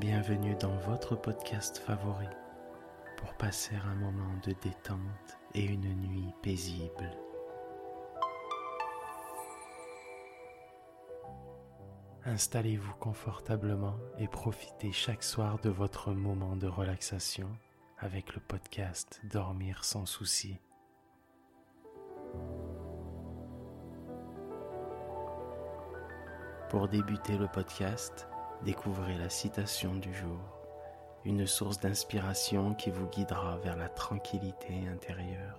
Bienvenue dans votre podcast favori pour passer un moment de détente et une nuit paisible. Installez-vous confortablement et profitez chaque soir de votre moment de relaxation avec le podcast Dormir sans souci. Pour débuter le podcast, découvrez la citation du jour, une source d'inspiration qui vous guidera vers la tranquillité intérieure.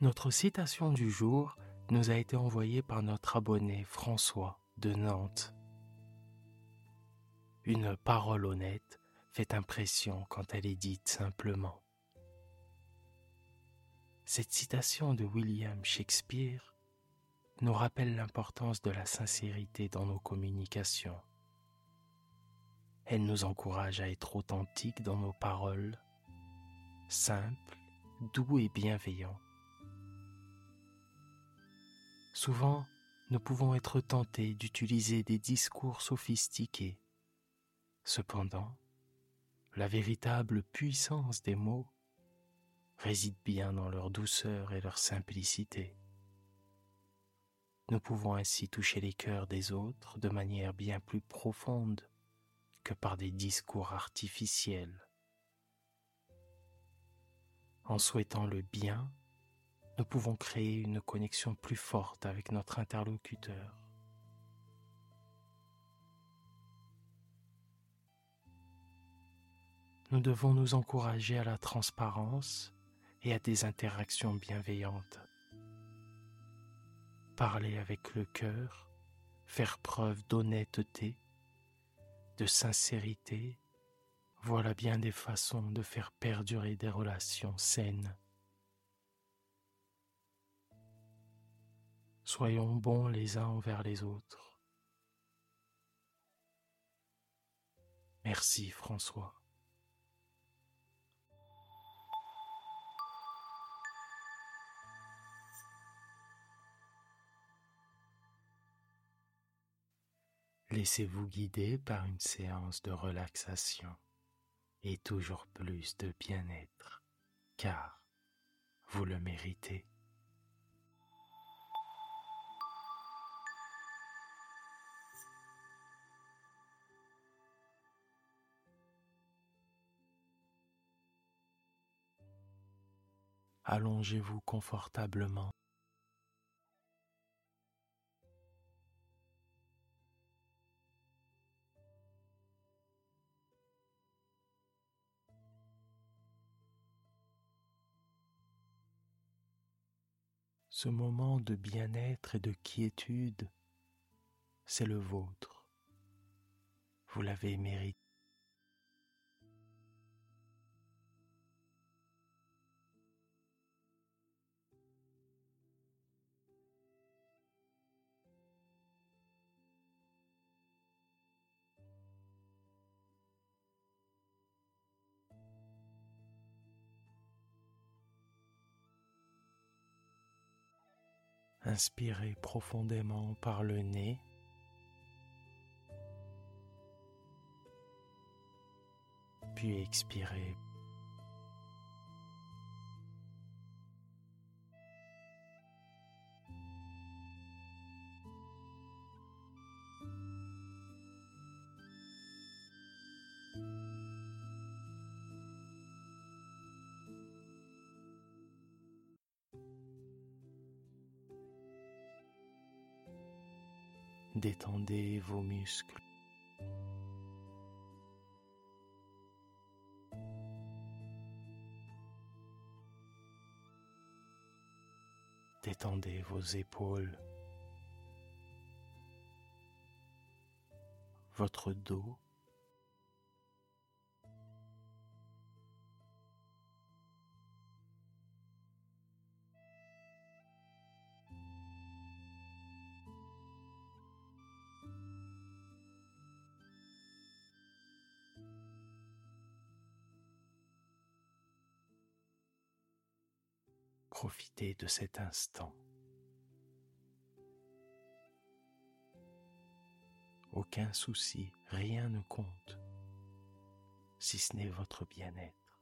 Notre citation du jour nous a été envoyée par notre abonné François de Nantes. Une parole honnête fait impression quand elle est dite simplement. Cette citation de William Shakespeare nous rappelle l'importance de la sincérité dans nos communications. Elle nous encourage à être authentiques dans nos paroles, simples, doux et bienveillants Souvent, nous pouvons être tentés d'utiliser des discours sophistiqués. Cependant, la véritable puissance des mots réside bien dans leur douceur et leur simplicité. Nous pouvons ainsi toucher les cœurs des autres de manière bien plus profonde que par des discours artificiels. En souhaitant le bien nous pouvons créer une connexion plus forte avec notre interlocuteur. Nous devons nous encourager à la transparence et à des interactions bienveillantes. Parler avec le cœur, faire preuve d'honnêteté, de sincérité, voilà bien des façons de faire perdurer des relations saines Soyons bons les uns envers les autres. Merci François. Laissez-vous guider par une séance de relaxation et toujours plus de bien-être, car vous le méritez. Allongez-vous confortablement. Ce moment de bien-être et de quiétude, c'est le vôtre. Vous l'avez mérité. Inspirez profondément par le nez. Puis expirez. Détendez vos muscles. Détendez vos épaules, votre dos, profiter de cet instant. Aucun souci, rien ne compte, si ce n'est votre bien-être.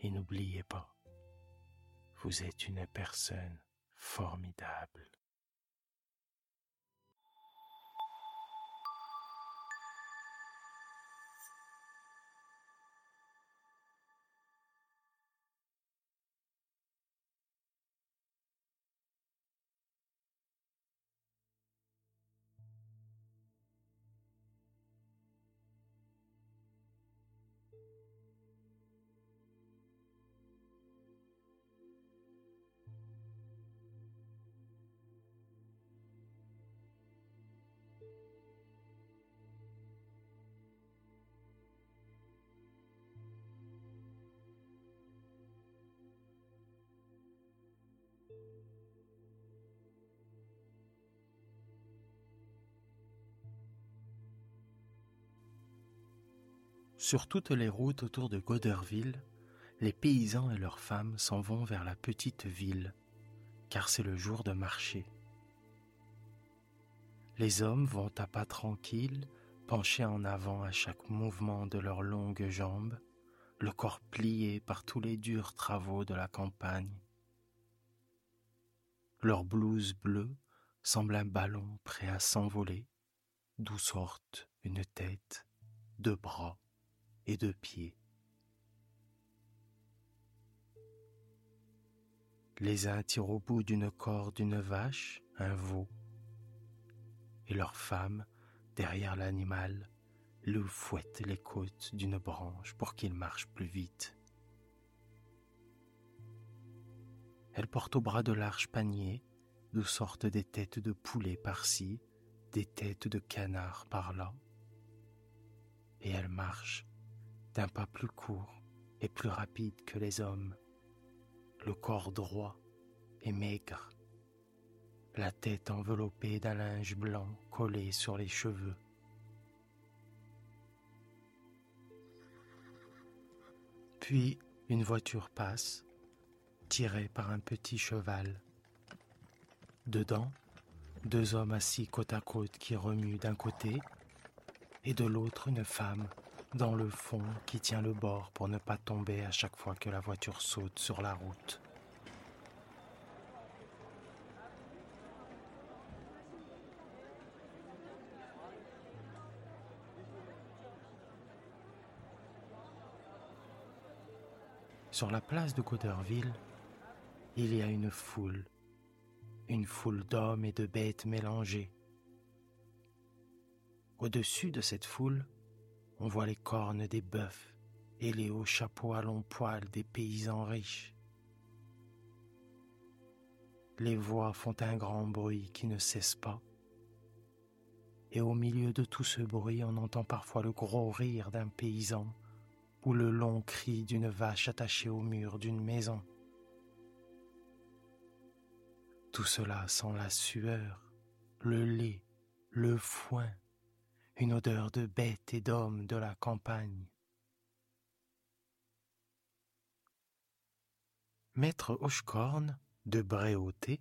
Et n'oubliez pas, vous êtes une personne formidable. Sur toutes les routes autour de Goderville, les paysans et leurs femmes s'en vont vers la petite ville, car c'est le jour de marché. Les hommes vont à pas tranquille, penchés en avant à chaque mouvement de leurs longues jambes, le corps plié par tous les durs travaux de la campagne. Leur blouse bleue semble un ballon prêt à s'envoler, d'où sortent une tête, deux bras, et de pieds. Les uns tirent au bout d'une corde une vache, un veau, et leur femme, derrière l'animal, lui fouette les côtes d'une branche pour qu'il marche plus vite. Elle porte au bras de larges paniers d'où sortent des têtes de poulet par-ci, des têtes de canard par-là, et elle marche d'un pas plus court et plus rapide que les hommes, le corps droit et maigre, la tête enveloppée d'un linge blanc collé sur les cheveux. Puis une voiture passe, tirée par un petit cheval. Dedans, deux hommes assis côte à côte qui remuent d'un côté, et de l'autre une femme dans le fond qui tient le bord pour ne pas tomber à chaque fois que la voiture saute sur la route. Sur la place de Coderville, il y a une foule, une foule d'hommes et de bêtes mélangées. Au-dessus de cette foule, on voit les cornes des bœufs et les hauts chapeaux à longs poils des paysans riches. Les voix font un grand bruit qui ne cesse pas. Et au milieu de tout ce bruit, on entend parfois le gros rire d'un paysan ou le long cri d'une vache attachée au mur d'une maison. Tout cela sent la sueur, le lait, le foin, une odeur de bêtes et d'hommes de la campagne. Maître Hochecorn de Bréauté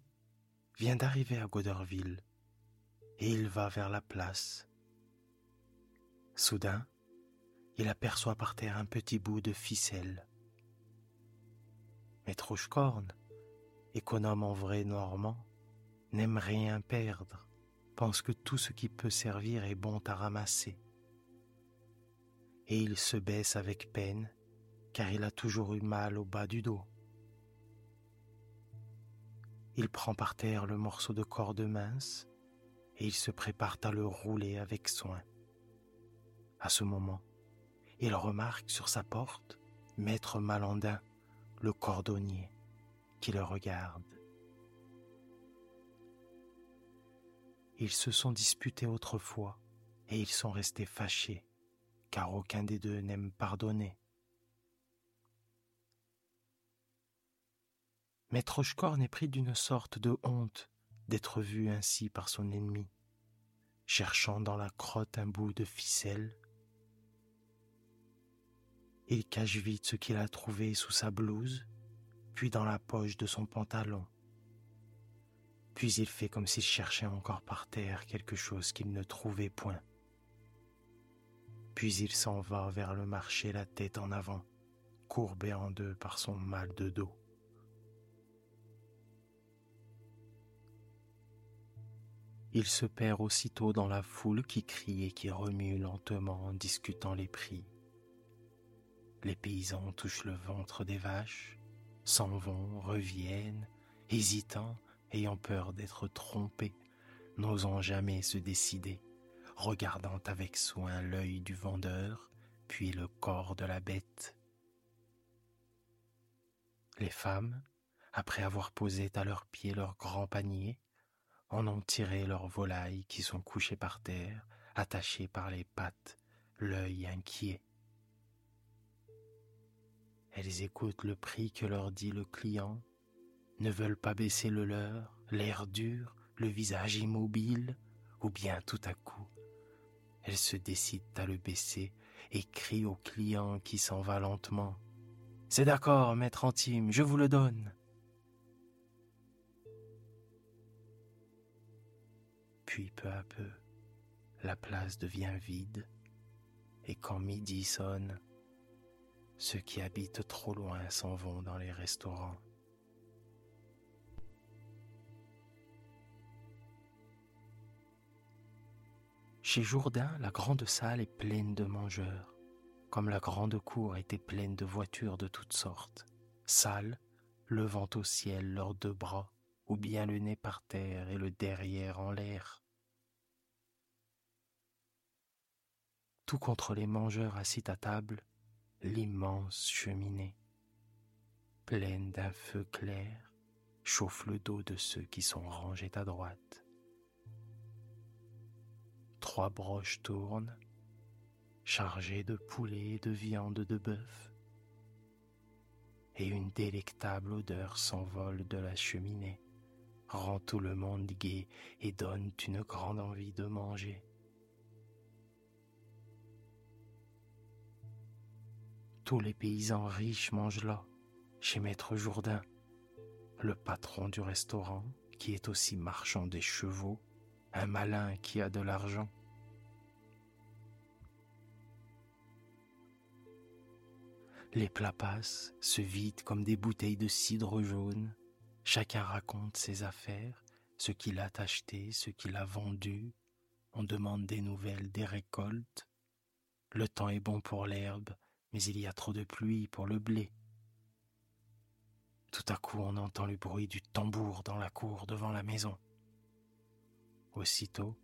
vient d'arriver à Goderville et il va vers la place. Soudain, il aperçoit par terre un petit bout de ficelle. Maître Hochecorn, économe en vrai normand, n'aime rien perdre pense que tout ce qui peut servir est bon à ramasser. Et il se baisse avec peine, car il a toujours eu mal au bas du dos. Il prend par terre le morceau de corde mince et il se prépare à le rouler avec soin. À ce moment, il remarque sur sa porte Maître Malandin, le cordonnier, qui le regarde. Ils se sont disputés autrefois et ils sont restés fâchés, car aucun des deux n'aime pardonner. Maître Hochkorn est pris d'une sorte de honte d'être vu ainsi par son ennemi, cherchant dans la crotte un bout de ficelle. Il cache vite ce qu'il a trouvé sous sa blouse, puis dans la poche de son pantalon. Puis il fait comme s'il cherchait encore par terre quelque chose qu'il ne trouvait point. Puis il s'en va vers le marché la tête en avant, courbé en deux par son mal de dos. Il se perd aussitôt dans la foule qui crie et qui remue lentement en discutant les prix. Les paysans touchent le ventre des vaches, s'en vont, reviennent, hésitants, ayant peur d'être trompés, n'osant jamais se décider, regardant avec soin l'œil du vendeur, puis le corps de la bête. Les femmes, après avoir posé à leurs pieds leurs grands paniers, en ont tiré leurs volailles qui sont couchées par terre, attachées par les pattes, l'œil inquiet. Elles écoutent le prix que leur dit le client, ne veulent pas baisser le leur, l'air dur, le visage immobile, ou bien tout à coup, elles se décident à le baisser et crient au client qui s'en va lentement. C'est d'accord, maître intime, je vous le donne. Puis peu à peu, la place devient vide, et quand midi sonne, ceux qui habitent trop loin s'en vont dans les restaurants. Chez Jourdain, la grande salle est pleine de mangeurs, comme la grande cour était pleine de voitures de toutes sortes, sales, levant au ciel leurs deux bras, ou bien le nez par terre et le derrière en l'air. tout contre les mangeurs assis à table, l'immense cheminée, pleine d'un feu clair, chauffe le dos de ceux qui sont rangés à droite. Trois broches tournent, chargées de poulet et de viande de bœuf, et une délectable odeur s'envole de la cheminée, rend tout le monde gai et donne une grande envie de manger. Tous les paysans riches mangent là, chez Maître Jourdain, le patron du restaurant, qui est aussi marchand des chevaux, un malin qui a de l'argent. Les plats passent, se vident comme des bouteilles de cidre jaune. Chacun raconte ses affaires, ce qu'il a acheté, ce qu'il a vendu. On demande des nouvelles des récoltes. Le temps est bon pour l'herbe, mais il y a trop de pluie pour le blé. Tout à coup on entend le bruit du tambour dans la cour devant la maison. Aussitôt,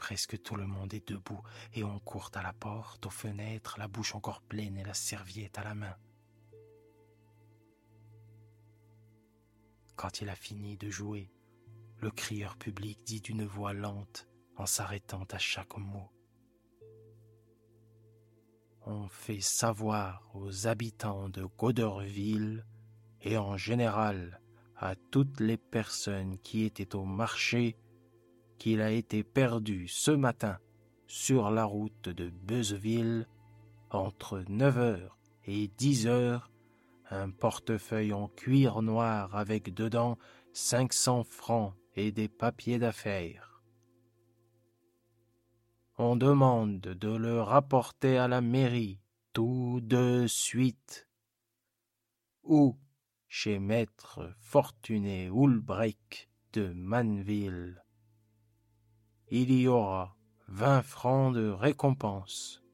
presque tout le monde est debout et on court à la porte, aux fenêtres, la bouche encore pleine et la serviette à la main. Quand il a fini de jouer, le crieur public dit d'une voix lente en s'arrêtant à chaque mot on fait savoir aux habitants de Goderville et en général à toutes les personnes qui étaient au marché qu'il a été perdu ce matin sur la route de Beuzeville entre 9 heures et 10 heures. Un portefeuille en cuir noir avec dedans 500 francs et des papiers d'affaires. On demande de le rapporter à la mairie tout de suite. Ou chez maître Fortuné Hulbrecht de Manville. Il y aura vingt francs de récompense.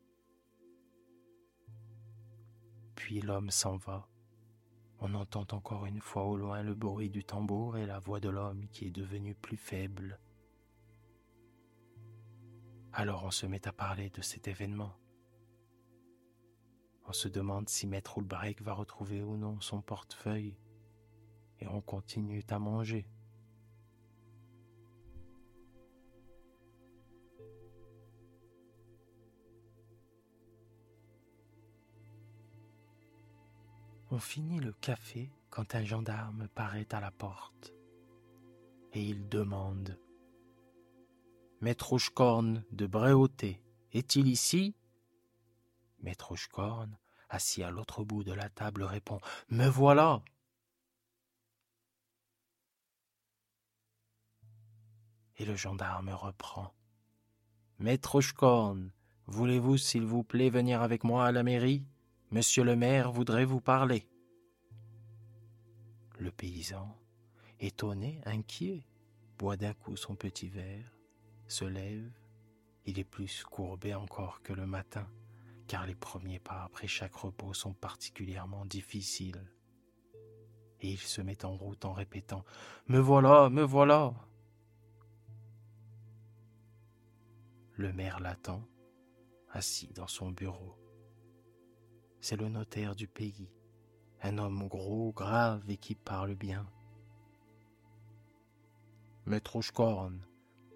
Puis l'homme s'en va. On entend encore une fois au loin le bruit du tambour et la voix de l'homme qui est devenu plus faible. Alors on se met à parler de cet événement. On se demande si Maître Hulbrecht va retrouver ou non son portefeuille et on continue à manger. On finit le café quand un gendarme paraît à la porte. Et il demande. Maître Hochkorn de Bréauté est-il ici? Maître Hochkorn, assis à l'autre bout de la table, répond. Me voilà! Et le gendarme reprend. Maître Schkorn, voulez-vous, s'il vous plaît, venir avec moi à la mairie? Monsieur le maire voudrait vous parler. Le paysan, étonné, inquiet, boit d'un coup son petit verre, se lève, il est plus courbé encore que le matin, car les premiers pas après chaque repos sont particulièrement difficiles. Et il se met en route en répétant Me voilà, me voilà. Le maire l'attend, assis dans son bureau. C'est le notaire du pays, un homme gros, grave et qui parle bien. Maître Schkorn,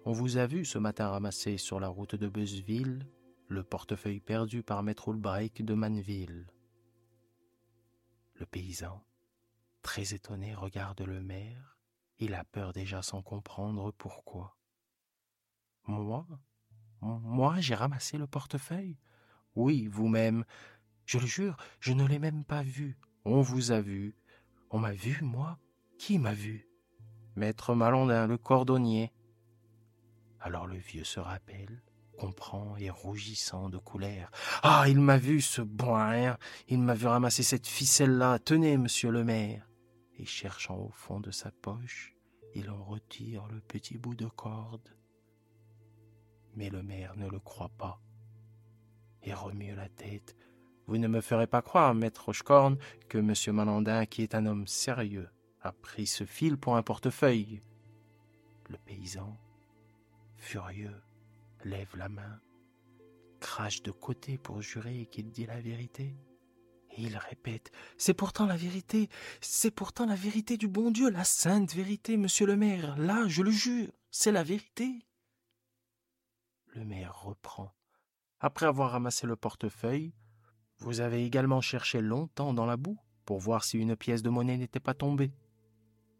on vous a vu ce matin ramasser sur la route de Beuzeville le portefeuille perdu par Maître Ulbrich de Manville. Le paysan, très étonné, regarde le maire. Il a peur déjà sans comprendre pourquoi. Moi? Moi, j'ai ramassé le portefeuille? Oui, vous-même. Je le jure, je ne l'ai même pas vu. On vous a vu. On m'a vu, moi? Qui m'a vu? Maître Malandin, le cordonnier. Alors le vieux se rappelle, comprend et rougissant de colère. Ah, il m'a vu, ce bon. Il m'a vu ramasser cette ficelle-là. Tenez, monsieur le maire. Et cherchant au fond de sa poche, il en retire le petit bout de corde. Mais le maire ne le croit pas et remue la tête. Vous ne me ferez pas croire, maître Rochecorne, que monsieur Malandin, qui est un homme sérieux, a pris ce fil pour un portefeuille. Le paysan, furieux, lève la main, crache de côté pour jurer qu'il dit la vérité. Et il répète C'est pourtant la vérité, c'est pourtant la vérité du bon Dieu, la sainte vérité, monsieur le maire. Là, je le jure, c'est la vérité. Le maire reprend. Après avoir ramassé le portefeuille, vous avez également cherché longtemps dans la boue pour voir si une pièce de monnaie n'était pas tombée.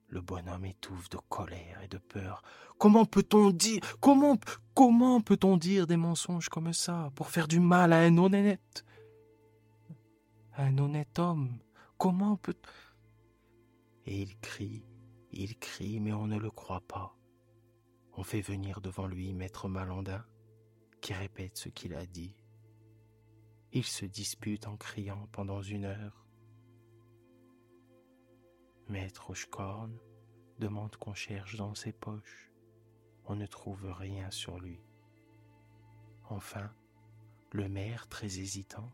Le bonhomme étouffe de colère et de peur. Comment peut-on dire comment comment peut-on dire des mensonges comme ça pour faire du mal à un honnête un honnête homme? Comment peut Et il crie, il crie, mais on ne le croit pas. On fait venir devant lui maître Malandin, qui répète ce qu'il a dit. Il se dispute en criant pendant une heure. Maître Hochkorn demande qu'on cherche dans ses poches. On ne trouve rien sur lui. Enfin, le maire, très hésitant,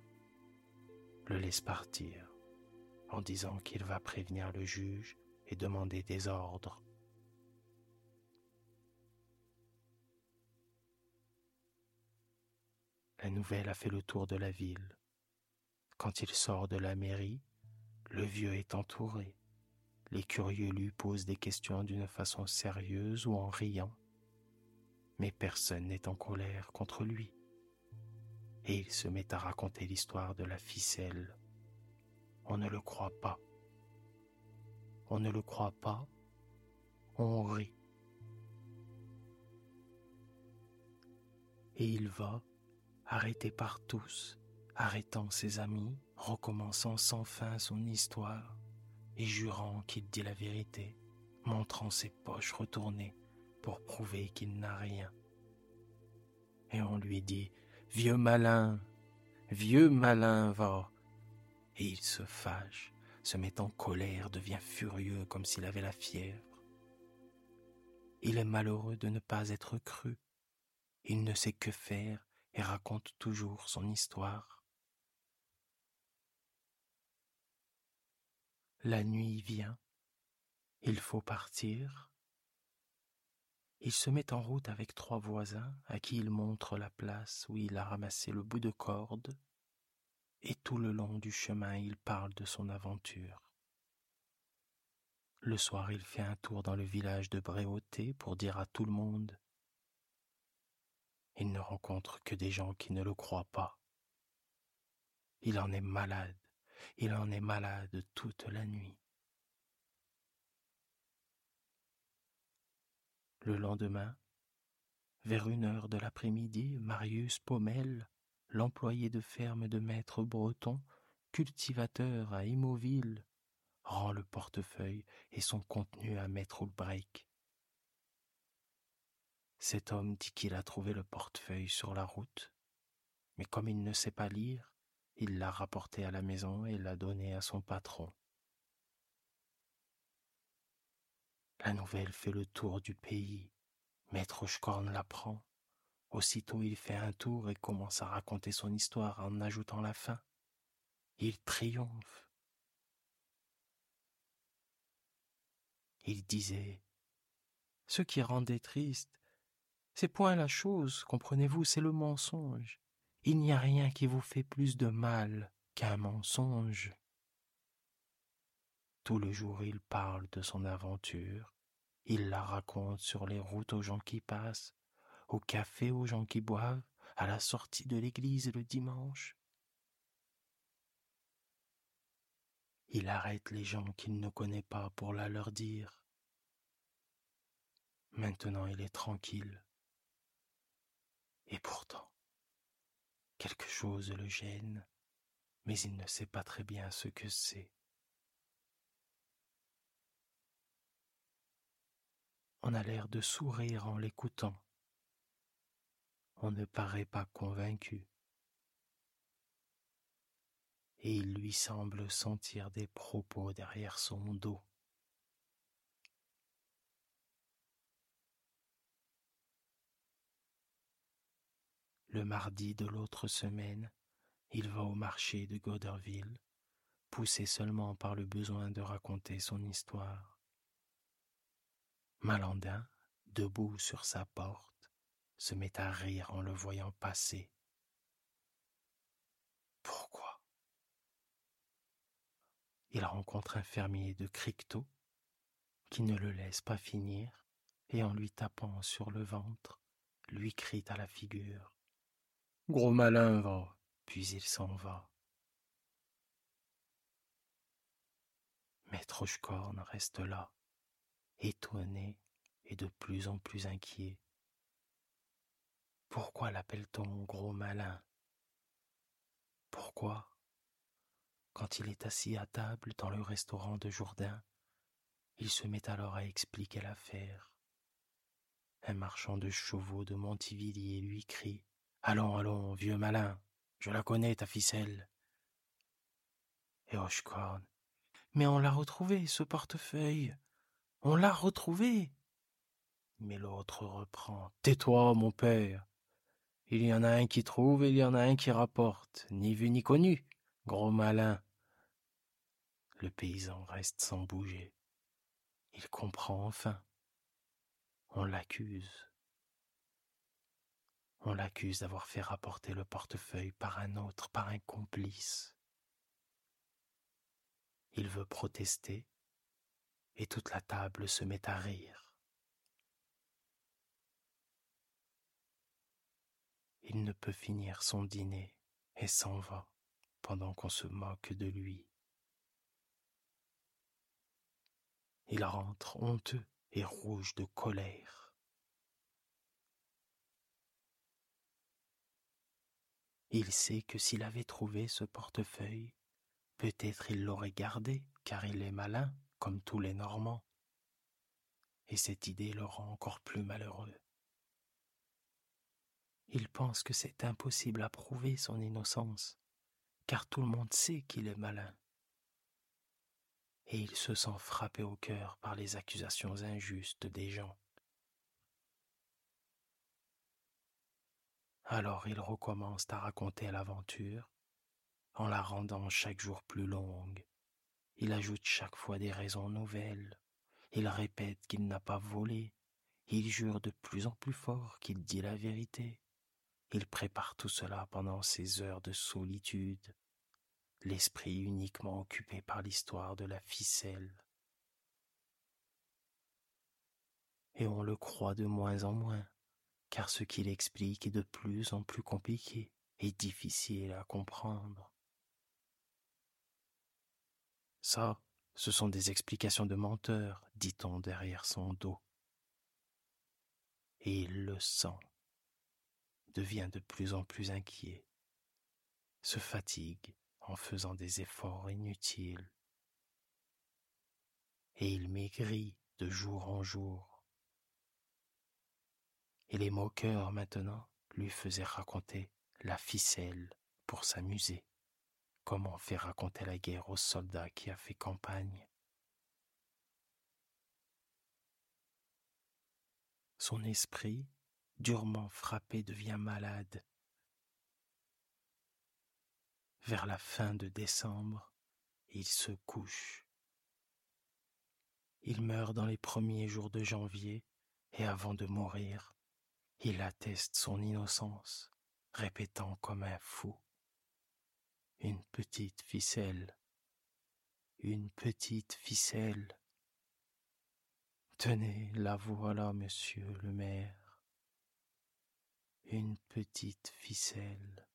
le laisse partir en disant qu'il va prévenir le juge et demander des ordres. La nouvelle a fait le tour de la ville. Quand il sort de la mairie, le vieux est entouré. Les curieux lui posent des questions d'une façon sérieuse ou en riant. Mais personne n'est en colère contre lui. Et il se met à raconter l'histoire de la ficelle. On ne le croit pas. On ne le croit pas. On rit. Et il va, arrêté par tous, arrêtant ses amis, recommençant sans fin son histoire et jurant qu'il dit la vérité, montrant ses poches retournées pour prouver qu'il n'a rien. Et on lui dit Vieux malin, vieux malin, va. Et il se fâche, se met en colère, devient furieux comme s'il avait la fièvre. Il est malheureux de ne pas être cru. Il ne sait que faire et raconte toujours son histoire. La nuit vient, il faut partir. Il se met en route avec trois voisins à qui il montre la place où il a ramassé le bout de corde, et tout le long du chemin il parle de son aventure. Le soir il fait un tour dans le village de Bréauté pour dire à tout le monde. Il ne rencontre que des gens qui ne le croient pas. Il en est malade il en est malade toute la nuit. Le lendemain, vers une heure de l'après-midi, Marius Pommel, l'employé de ferme de maître breton, cultivateur à Imoville rend le portefeuille et son contenu à Maître Ulbrich. Cet homme dit qu'il a trouvé le portefeuille sur la route, mais comme il ne sait pas lire, il l'a rapporté à la maison et l'a donné à son patron. La nouvelle fait le tour du pays. Maître Schkorn l'apprend. Aussitôt il fait un tour et commence à raconter son histoire en ajoutant la fin. Il triomphe. Il disait Ce qui rendait triste, c'est point la chose, comprenez-vous, c'est le mensonge. Il n'y a rien qui vous fait plus de mal qu'un mensonge. Tout le jour il parle de son aventure, il la raconte sur les routes aux gens qui passent, au café aux gens qui boivent, à la sortie de l'église le dimanche. Il arrête les gens qu'il ne connaît pas pour la leur dire. Maintenant il est tranquille. Et pourtant, quelque chose le gêne, mais il ne sait pas très bien ce que c'est. On a l'air de sourire en l'écoutant. On ne paraît pas convaincu. Et il lui semble sentir des propos derrière son dos. Le mardi de l'autre semaine, il va au marché de Goderville, poussé seulement par le besoin de raconter son histoire. Malandin, debout sur sa porte, se met à rire en le voyant passer. Pourquoi? Il rencontre un fermier de Cricto qui ne le laisse pas finir et en lui tapant sur le ventre, lui crie à la figure. Gros malin va, puis il s'en va. Maître reste là, étonné et de plus en plus inquiet. Pourquoi l'appelle-t-on gros malin? Pourquoi, quand il est assis à table dans le restaurant de Jourdain, il se met alors à expliquer l'affaire. Un marchand de chevaux de Montivilliers lui crie Allons, allons, vieux malin, je la connais, ta ficelle. Et Hochkorn. Mais on l'a retrouvé, ce portefeuille. On l'a retrouvé. Mais l'autre reprend. Tais-toi, mon père. Il y en a un qui trouve et il y en a un qui rapporte, ni vu ni connu, gros malin. Le paysan reste sans bouger. Il comprend enfin. On l'accuse. On l'accuse d'avoir fait rapporter le portefeuille par un autre, par un complice. Il veut protester, et toute la table se met à rire. Il ne peut finir son dîner et s'en va pendant qu'on se moque de lui. Il rentre honteux et rouge de colère. Il sait que s'il avait trouvé ce portefeuille, peut-être il l'aurait gardé, car il est malin, comme tous les Normands. Et cette idée le rend encore plus malheureux. Il pense que c'est impossible à prouver son innocence, car tout le monde sait qu'il est malin. Et il se sent frappé au cœur par les accusations injustes des gens. Alors il recommence à raconter l'aventure, en la rendant chaque jour plus longue. Il ajoute chaque fois des raisons nouvelles. Il répète qu'il n'a pas volé. Il jure de plus en plus fort qu'il dit la vérité. Il prépare tout cela pendant ses heures de solitude, l'esprit uniquement occupé par l'histoire de la ficelle. Et on le croit de moins en moins car ce qu'il explique est de plus en plus compliqué et difficile à comprendre. Ça, ce sont des explications de menteur, dit-on derrière son dos. Et il le sent, devient de plus en plus inquiet, se fatigue en faisant des efforts inutiles. Et il maigrit de jour en jour. Et les moqueurs maintenant lui faisaient raconter la ficelle pour s'amuser, comme on fait raconter la guerre aux soldats qui a fait campagne. Son esprit, durement frappé, devient malade. Vers la fin de décembre, il se couche. Il meurt dans les premiers jours de janvier et avant de mourir, il atteste son innocence, répétant comme un fou une petite ficelle, une petite ficelle. Tenez, la voilà, monsieur le maire, une petite ficelle.